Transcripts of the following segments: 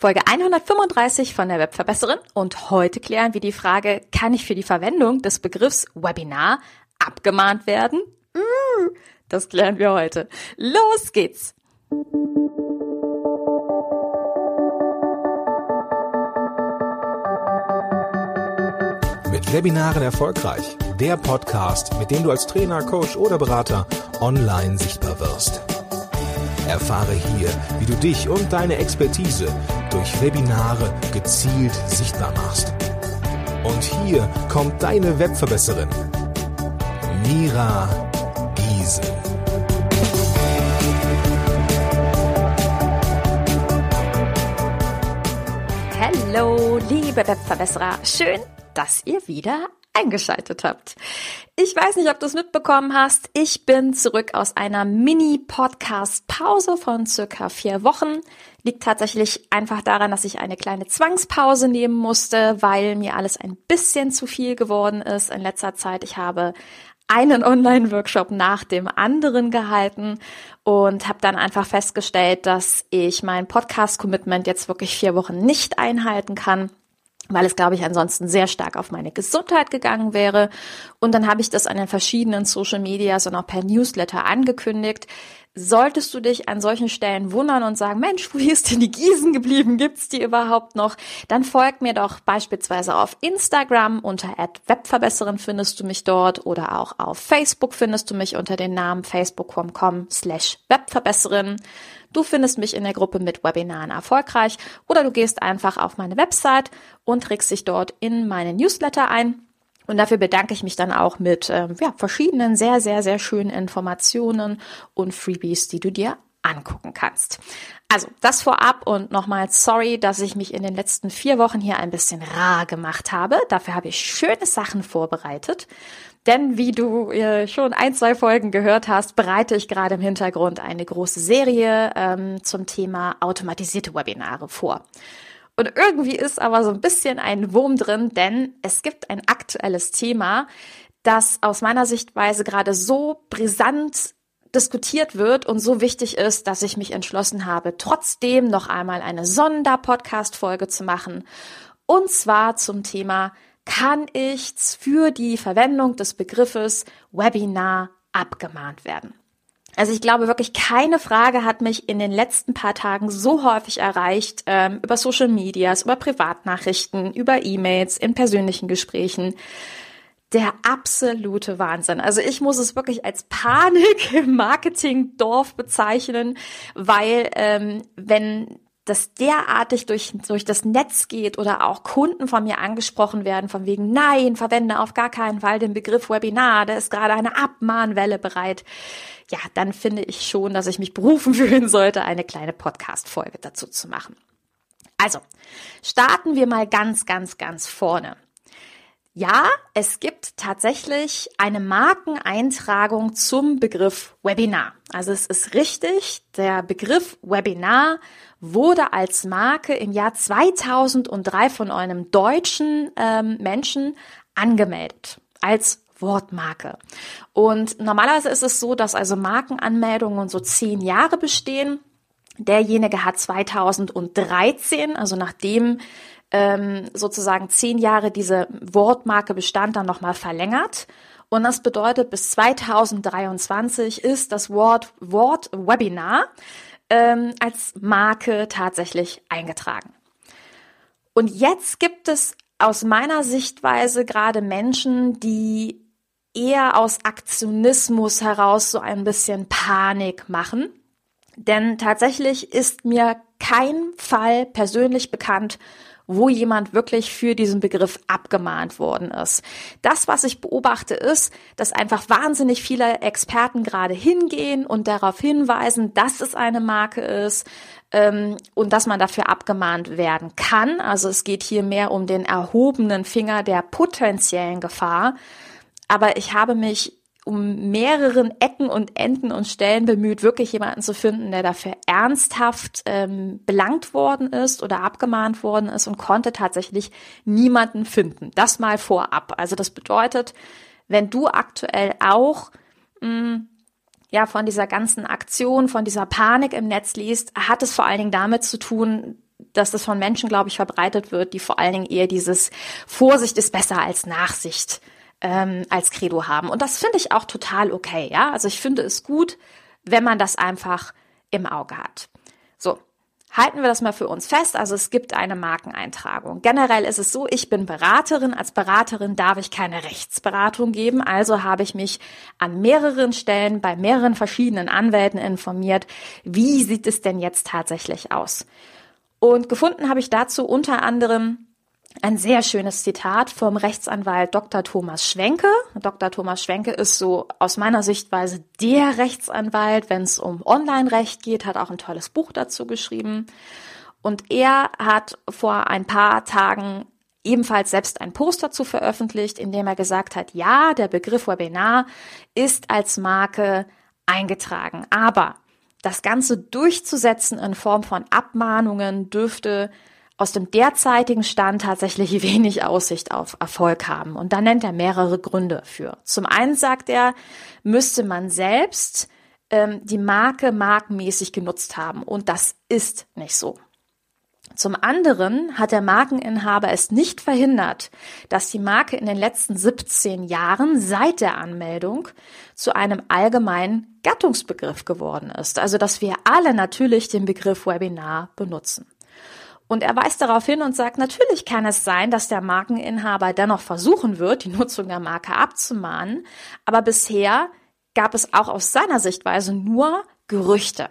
Folge 135 von der Webverbesserin und heute klären wir die Frage, kann ich für die Verwendung des Begriffs Webinar abgemahnt werden? Uh, das klären wir heute. Los geht's! Mit Webinaren erfolgreich. Der Podcast, mit dem du als Trainer, Coach oder Berater online sichtbar wirst. Erfahre hier, wie du dich und deine Expertise durch Webinare gezielt sichtbar machst. Und hier kommt deine Webverbesserin, Mira Giesen. Hallo, liebe Webverbesserer. Schön, dass ihr wieder eingeschaltet habt. Ich weiß nicht, ob du es mitbekommen hast. Ich bin zurück aus einer Mini-Podcast-Pause von circa vier Wochen. Liegt tatsächlich einfach daran, dass ich eine kleine Zwangspause nehmen musste, weil mir alles ein bisschen zu viel geworden ist in letzter Zeit. Ich habe einen Online-Workshop nach dem anderen gehalten und habe dann einfach festgestellt, dass ich mein Podcast-Commitment jetzt wirklich vier Wochen nicht einhalten kann weil es, glaube ich, ansonsten sehr stark auf meine Gesundheit gegangen wäre. Und dann habe ich das an den verschiedenen Social Medias und auch per Newsletter angekündigt. Solltest du dich an solchen Stellen wundern und sagen, Mensch, wo ist denn die Gießen geblieben? Gibt's die überhaupt noch? Dann folg mir doch beispielsweise auf Instagram unter @webverbesserin findest du mich dort oder auch auf Facebook findest du mich unter dem Namen facebook.com slash webverbesserin. Du findest mich in der Gruppe mit Webinaren erfolgreich oder du gehst einfach auf meine Website und trägst dich dort in meine Newsletter ein. Und dafür bedanke ich mich dann auch mit ähm, ja, verschiedenen sehr, sehr, sehr schönen Informationen und Freebies, die du dir angucken kannst. Also das vorab und nochmal sorry, dass ich mich in den letzten vier Wochen hier ein bisschen rar gemacht habe. Dafür habe ich schöne Sachen vorbereitet. Denn wie du äh, schon ein, zwei Folgen gehört hast, bereite ich gerade im Hintergrund eine große Serie ähm, zum Thema automatisierte Webinare vor. Und irgendwie ist aber so ein bisschen ein Wurm drin, denn es gibt ein aktuelles Thema, das aus meiner Sichtweise gerade so brisant diskutiert wird und so wichtig ist, dass ich mich entschlossen habe, trotzdem noch einmal eine Sonder-Podcast-Folge zu machen. Und zwar zum Thema, kann ich für die Verwendung des Begriffes Webinar abgemahnt werden? Also ich glaube wirklich, keine Frage hat mich in den letzten paar Tagen so häufig erreicht, ähm, über Social Medias, über Privatnachrichten, über E-Mails, in persönlichen Gesprächen. Der absolute Wahnsinn. Also ich muss es wirklich als Panik im Marketingdorf bezeichnen, weil ähm, wenn das derartig durch, durch das Netz geht oder auch Kunden von mir angesprochen werden, von wegen, nein, verwende auf gar keinen Fall den Begriff Webinar, da ist gerade eine Abmahnwelle bereit. Ja, dann finde ich schon, dass ich mich berufen fühlen sollte, eine kleine Podcast-Folge dazu zu machen. Also, starten wir mal ganz, ganz, ganz vorne. Ja, es gibt tatsächlich eine Markeneintragung zum Begriff Webinar. Also es ist richtig, der Begriff Webinar wurde als Marke im Jahr 2003 von einem deutschen ähm, Menschen angemeldet als Wortmarke. Und normalerweise ist es so, dass also Markenanmeldungen so zehn Jahre bestehen. Derjenige hat 2013, also nachdem ähm, sozusagen zehn Jahre diese Wortmarke bestand, dann nochmal verlängert. Und das bedeutet, bis 2023 ist das Wort, Wort Webinar ähm, als Marke tatsächlich eingetragen. Und jetzt gibt es aus meiner Sichtweise gerade Menschen, die eher aus Aktionismus heraus so ein bisschen Panik machen. Denn tatsächlich ist mir kein Fall persönlich bekannt, wo jemand wirklich für diesen Begriff abgemahnt worden ist. Das, was ich beobachte, ist, dass einfach wahnsinnig viele Experten gerade hingehen und darauf hinweisen, dass es eine Marke ist, ähm, und dass man dafür abgemahnt werden kann. Also es geht hier mehr um den erhobenen Finger der potenziellen Gefahr. Aber ich habe mich um mehreren Ecken und Enden und Stellen bemüht, wirklich jemanden zu finden, der dafür ernsthaft ähm, belangt worden ist oder abgemahnt worden ist und konnte tatsächlich niemanden finden. Das mal vorab. Also das bedeutet, wenn du aktuell auch mh, mm, ja von dieser ganzen Aktion, von dieser Panik im Netz liest, hat es vor allen Dingen damit zu tun, dass das von Menschen, glaube ich, verbreitet wird, die vor allen Dingen eher dieses Vorsicht ist besser als Nachsicht ähm, als Credo haben. Und das finde ich auch total okay, ja. Also ich finde es gut, wenn man das einfach im Auge hat. So, Halten wir das mal für uns fest. Also es gibt eine Markeneintragung. Generell ist es so, ich bin Beraterin. Als Beraterin darf ich keine Rechtsberatung geben. Also habe ich mich an mehreren Stellen bei mehreren verschiedenen Anwälten informiert. Wie sieht es denn jetzt tatsächlich aus? Und gefunden habe ich dazu unter anderem ein sehr schönes Zitat vom Rechtsanwalt Dr. Thomas Schwenke. Dr. Thomas Schwenke ist so aus meiner Sichtweise der Rechtsanwalt, wenn es um Online-Recht geht, hat auch ein tolles Buch dazu geschrieben. Und er hat vor ein paar Tagen ebenfalls selbst ein Post dazu veröffentlicht, in dem er gesagt hat, ja, der Begriff Webinar ist als Marke eingetragen, aber das Ganze durchzusetzen in Form von Abmahnungen dürfte aus dem derzeitigen Stand tatsächlich wenig Aussicht auf Erfolg haben. Und da nennt er mehrere Gründe für. Zum einen sagt er, müsste man selbst ähm, die Marke markenmäßig genutzt haben. Und das ist nicht so. Zum anderen hat der Markeninhaber es nicht verhindert, dass die Marke in den letzten 17 Jahren seit der Anmeldung zu einem allgemeinen Gattungsbegriff geworden ist. Also dass wir alle natürlich den Begriff Webinar benutzen. Und er weist darauf hin und sagt, natürlich kann es sein, dass der Markeninhaber dennoch versuchen wird, die Nutzung der Marke abzumahnen. Aber bisher gab es auch aus seiner Sichtweise nur Gerüchte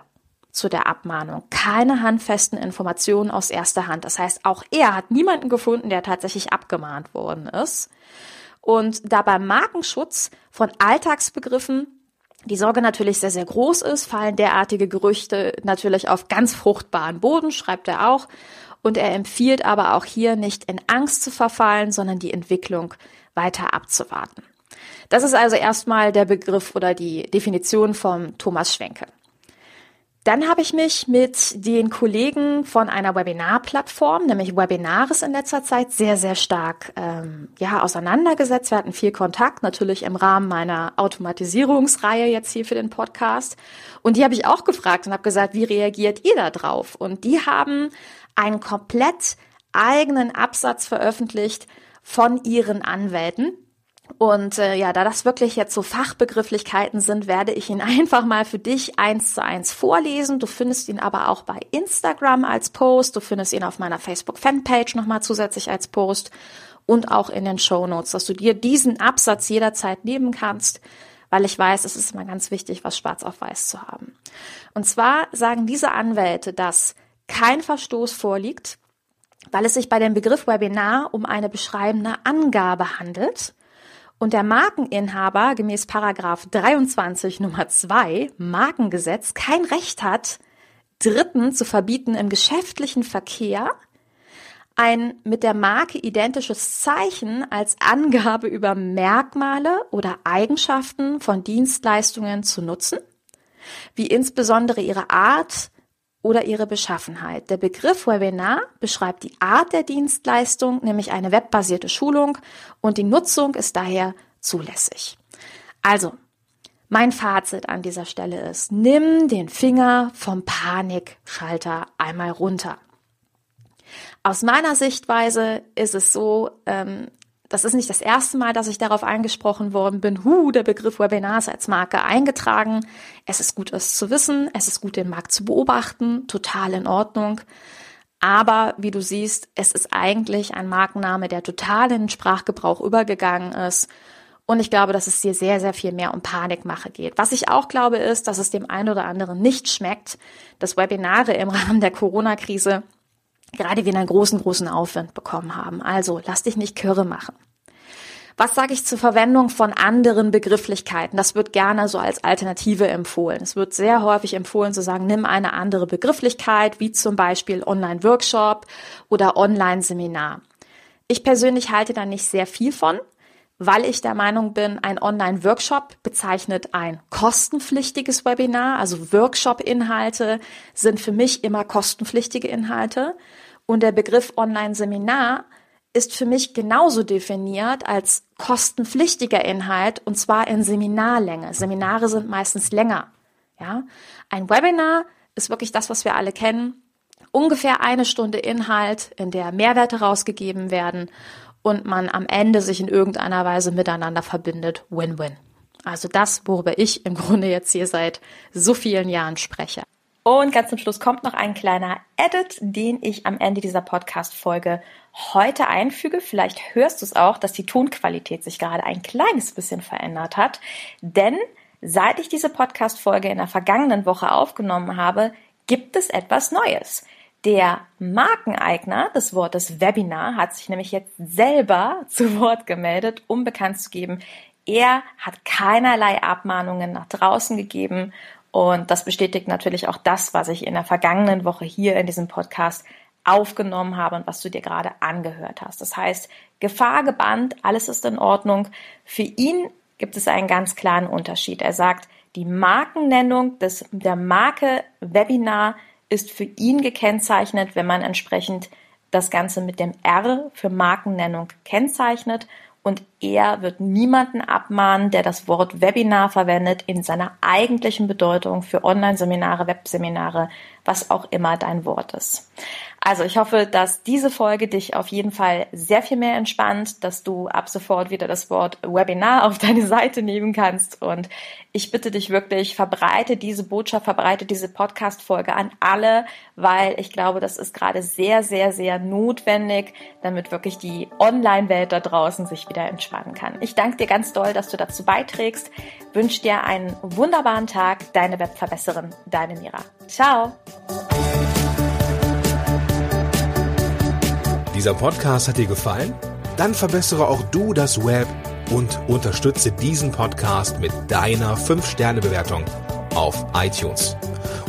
zu der Abmahnung. Keine handfesten Informationen aus erster Hand. Das heißt, auch er hat niemanden gefunden, der tatsächlich abgemahnt worden ist. Und da beim Markenschutz von Alltagsbegriffen die Sorge natürlich sehr, sehr groß ist, fallen derartige Gerüchte natürlich auf ganz fruchtbaren Boden, schreibt er auch und er empfiehlt aber auch hier nicht in Angst zu verfallen, sondern die Entwicklung weiter abzuwarten. Das ist also erstmal der Begriff oder die Definition von Thomas Schwenke. Dann habe ich mich mit den Kollegen von einer Webinar-Plattform, nämlich Webinaris in letzter Zeit, sehr, sehr stark ähm, ja, auseinandergesetzt. Wir hatten viel Kontakt, natürlich im Rahmen meiner Automatisierungsreihe jetzt hier für den Podcast. Und die habe ich auch gefragt und habe gesagt, wie reagiert ihr da drauf? Und die haben einen komplett eigenen Absatz veröffentlicht von ihren Anwälten. Und äh, ja, da das wirklich jetzt so Fachbegrifflichkeiten sind, werde ich ihn einfach mal für dich eins zu eins vorlesen. Du findest ihn aber auch bei Instagram als Post. Du findest ihn auf meiner Facebook-Fanpage nochmal zusätzlich als Post und auch in den Show Notes, dass du dir diesen Absatz jederzeit nehmen kannst, weil ich weiß, es ist immer ganz wichtig, was schwarz auf weiß zu haben. Und zwar sagen diese Anwälte, dass kein Verstoß vorliegt, weil es sich bei dem Begriff Webinar um eine beschreibende Angabe handelt. Und der Markeninhaber gemäß Paragraph 23 Nummer 2 Markengesetz kein Recht hat, Dritten zu verbieten im geschäftlichen Verkehr ein mit der Marke identisches Zeichen als Angabe über Merkmale oder Eigenschaften von Dienstleistungen zu nutzen, wie insbesondere ihre Art, oder ihre Beschaffenheit. Der Begriff Webinar beschreibt die Art der Dienstleistung, nämlich eine webbasierte Schulung und die Nutzung ist daher zulässig. Also, mein Fazit an dieser Stelle ist, nimm den Finger vom Panikschalter einmal runter. Aus meiner Sichtweise ist es so, ähm, das ist nicht das erste Mal, dass ich darauf angesprochen worden bin. Hu, der Begriff Webinars als Marke eingetragen. Es ist gut, es zu wissen. Es ist gut, den Markt zu beobachten. Total in Ordnung. Aber wie du siehst, es ist eigentlich ein Markenname, der total in den Sprachgebrauch übergegangen ist. Und ich glaube, dass es hier sehr, sehr viel mehr um Panikmache geht. Was ich auch glaube, ist, dass es dem einen oder anderen nicht schmeckt, dass Webinare im Rahmen der Corona-Krise gerade wieder einen großen, großen Aufwand bekommen haben. Also lass dich nicht kirre machen. Was sage ich zur Verwendung von anderen Begrifflichkeiten? Das wird gerne so als Alternative empfohlen. Es wird sehr häufig empfohlen zu sagen, nimm eine andere Begrifflichkeit, wie zum Beispiel Online-Workshop oder Online-Seminar. Ich persönlich halte da nicht sehr viel von, weil ich der Meinung bin, ein Online-Workshop bezeichnet ein kostenpflichtiges Webinar. Also Workshop-Inhalte sind für mich immer kostenpflichtige Inhalte. Und der Begriff Online-Seminar ist für mich genauso definiert als kostenpflichtiger Inhalt und zwar in Seminarlänge. Seminare sind meistens länger. Ja, ein Webinar ist wirklich das, was wir alle kennen. ungefähr eine Stunde Inhalt, in der Mehrwerte rausgegeben werden und man am Ende sich in irgendeiner Weise miteinander verbindet. Win-win. Also das, worüber ich im Grunde jetzt hier seit so vielen Jahren spreche. Und ganz zum Schluss kommt noch ein kleiner Edit, den ich am Ende dieser Podcast-Folge heute einfüge. Vielleicht hörst du es auch, dass die Tonqualität sich gerade ein kleines bisschen verändert hat. Denn seit ich diese Podcast-Folge in der vergangenen Woche aufgenommen habe, gibt es etwas Neues. Der Markeneigner des Wortes Webinar hat sich nämlich jetzt selber zu Wort gemeldet, um bekannt zu geben, er hat keinerlei Abmahnungen nach draußen gegeben und das bestätigt natürlich auch das, was ich in der vergangenen Woche hier in diesem Podcast aufgenommen habe und was du dir gerade angehört hast. Das heißt, Gefahr gebannt, alles ist in Ordnung. Für ihn gibt es einen ganz klaren Unterschied. Er sagt, die Markennennung des, der Marke Webinar ist für ihn gekennzeichnet, wenn man entsprechend das Ganze mit dem R für Markennennung kennzeichnet und er wird niemanden abmahnen, der das Wort Webinar verwendet in seiner eigentlichen Bedeutung für Online-Seminare, Webseminare, was auch immer dein Wort ist. Also ich hoffe, dass diese Folge dich auf jeden Fall sehr viel mehr entspannt, dass du ab sofort wieder das Wort Webinar auf deine Seite nehmen kannst. Und ich bitte dich wirklich, verbreite diese Botschaft, verbreite diese Podcast-Folge an alle, weil ich glaube, das ist gerade sehr, sehr, sehr notwendig, damit wirklich die Online-Welt da draußen sich wieder entspannen kann. Ich danke dir ganz doll, dass du dazu beiträgst. Wünsche dir einen wunderbaren Tag. Deine Webverbesserin, deine Mira. Ciao. Dieser Podcast hat dir gefallen? Dann verbessere auch du das Web und unterstütze diesen Podcast mit deiner 5-Sterne-Bewertung auf iTunes.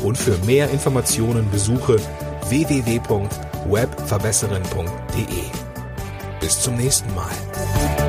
Und für mehr Informationen besuche www.webverbesserin.de. Bis zum nächsten Mal.